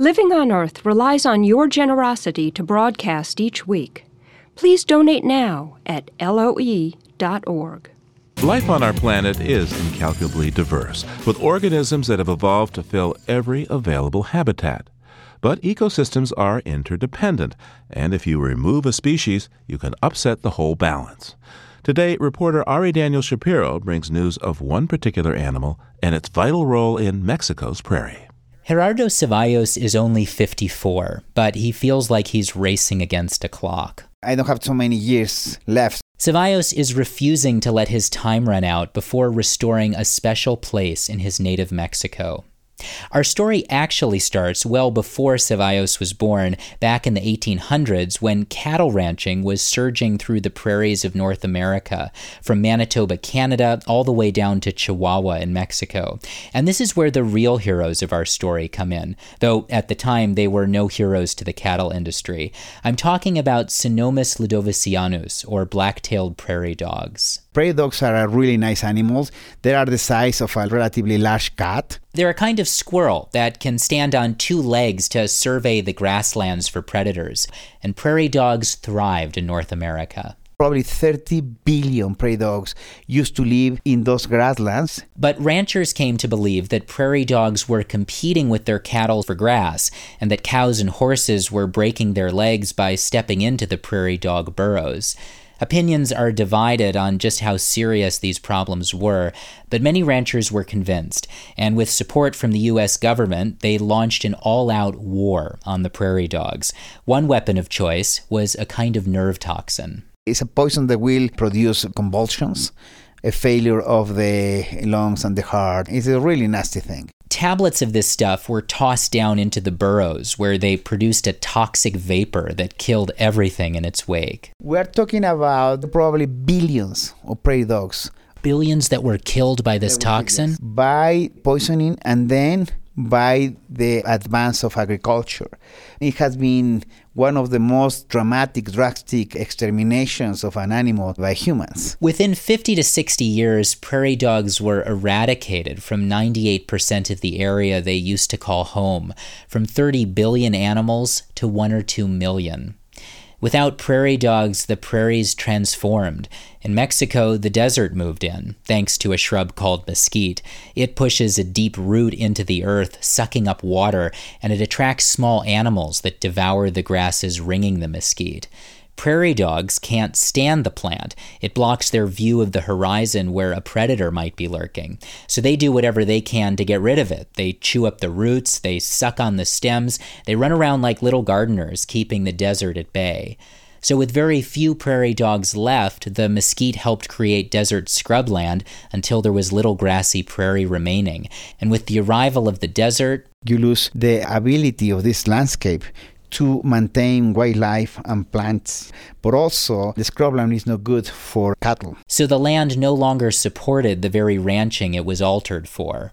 Living on Earth relies on your generosity to broadcast each week. Please donate now at loe.org. Life on our planet is incalculably diverse, with organisms that have evolved to fill every available habitat. But ecosystems are interdependent, and if you remove a species, you can upset the whole balance. Today, reporter Ari Daniel Shapiro brings news of one particular animal and its vital role in Mexico's prairie. Gerardo Ceballos is only 54, but he feels like he's racing against a clock. I don't have so many years left. Ceballos is refusing to let his time run out before restoring a special place in his native Mexico. Our story actually starts well before Ceballos was born, back in the 1800s, when cattle ranching was surging through the prairies of North America, from Manitoba, Canada, all the way down to Chihuahua in Mexico. And this is where the real heroes of our story come in, though at the time they were no heroes to the cattle industry. I'm talking about Cynomys ludovicianus, or black-tailed prairie dogs. Prairie dogs are really nice animals. They are the size of a relatively large cat. They're a kind of squirrel that can stand on two legs to survey the grasslands for predators, and prairie dogs thrived in North America. Probably 30 billion prairie dogs used to live in those grasslands. But ranchers came to believe that prairie dogs were competing with their cattle for grass, and that cows and horses were breaking their legs by stepping into the prairie dog burrows. Opinions are divided on just how serious these problems were, but many ranchers were convinced, and with support from the US government, they launched an all out war on the prairie dogs. One weapon of choice was a kind of nerve toxin. It's a poison that will produce convulsions, a failure of the lungs and the heart. It's a really nasty thing tablets of this stuff were tossed down into the burrows where they produced a toxic vapor that killed everything in its wake. We're talking about probably billions of prairie dogs. Billions that were killed by this toxin? By poisoning and then by the advance of agriculture. It has been one of the most dramatic, drastic exterminations of an animal by humans. Within 50 to 60 years, prairie dogs were eradicated from 98% of the area they used to call home, from 30 billion animals to 1 or 2 million. Without prairie dogs, the prairies transformed. In Mexico, the desert moved in, thanks to a shrub called mesquite. It pushes a deep root into the earth, sucking up water, and it attracts small animals that devour the grasses ringing the mesquite. Prairie dogs can't stand the plant. It blocks their view of the horizon where a predator might be lurking. So they do whatever they can to get rid of it. They chew up the roots, they suck on the stems, they run around like little gardeners, keeping the desert at bay. So, with very few prairie dogs left, the mesquite helped create desert scrubland until there was little grassy prairie remaining. And with the arrival of the desert, you lose the ability of this landscape to maintain wildlife and plants, but also the scrubland is not good for cattle. So the land no longer supported the very ranching it was altered for.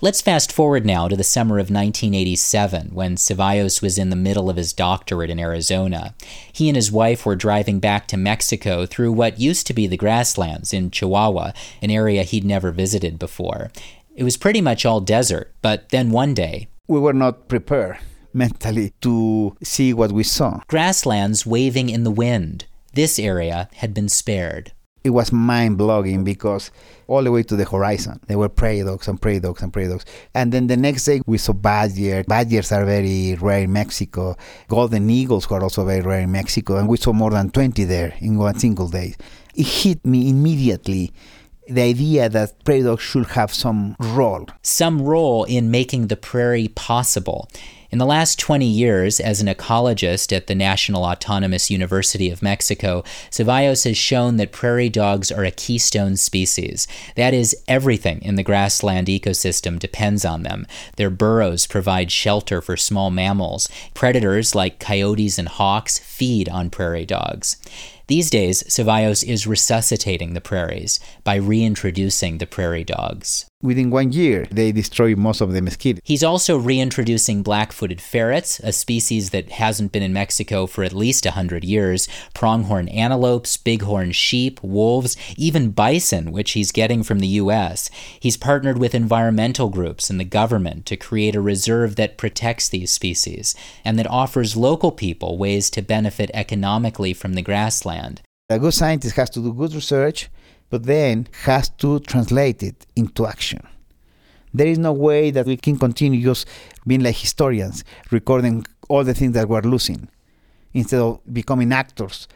Let's fast forward now to the summer of 1987 when Ceballos was in the middle of his doctorate in Arizona. He and his wife were driving back to Mexico through what used to be the grasslands in Chihuahua, an area he'd never visited before. It was pretty much all desert, but then one day, we were not prepared mentally to see what we saw. Grasslands waving in the wind. This area had been spared. It was mind blowing because all the way to the horizon, there were prairie dogs and prairie dogs and prairie dogs. And then the next day, we saw badger. Badgers are very rare in Mexico. Golden eagles were also very rare in Mexico. And we saw more than 20 there in one single day. It hit me immediately the idea that prairie dogs should have some role. Some role in making the prairie possible. In the last 20 years, as an ecologist at the National Autonomous University of Mexico, Ceballos has shown that prairie dogs are a keystone species. That is, everything in the grassland ecosystem depends on them. Their burrows provide shelter for small mammals. Predators like coyotes and hawks feed on prairie dogs. These days, Ceballos is resuscitating the prairies by reintroducing the prairie dogs. Within one year, they destroy most of the mesquites. He's also reintroducing black footed ferrets, a species that hasn't been in Mexico for at least 100 years, pronghorn antelopes, bighorn sheep, wolves, even bison, which he's getting from the U.S. He's partnered with environmental groups and the government to create a reserve that protects these species and that offers local people ways to benefit economically from the grassland. A good scientist has to do good research but then has to translate it into action. There is no way that we can continue just being like historians, recording all the things that we're losing, instead of becoming actors.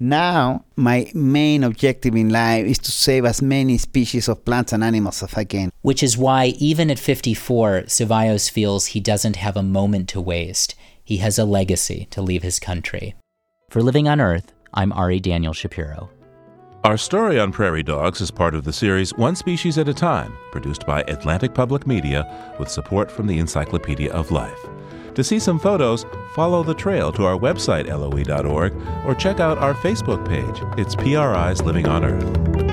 Now, my main objective in life is to save as many species of plants and animals as I can. Which is why, even at 54, Ceballos feels he doesn't have a moment to waste. He has a legacy to leave his country. For Living on Earth, I'm Ari Daniel Shapiro. Our story on prairie dogs is part of the series One Species at a Time, produced by Atlantic Public Media with support from the Encyclopedia of Life. To see some photos, follow the trail to our website, loe.org, or check out our Facebook page. It's PRI's Living on Earth.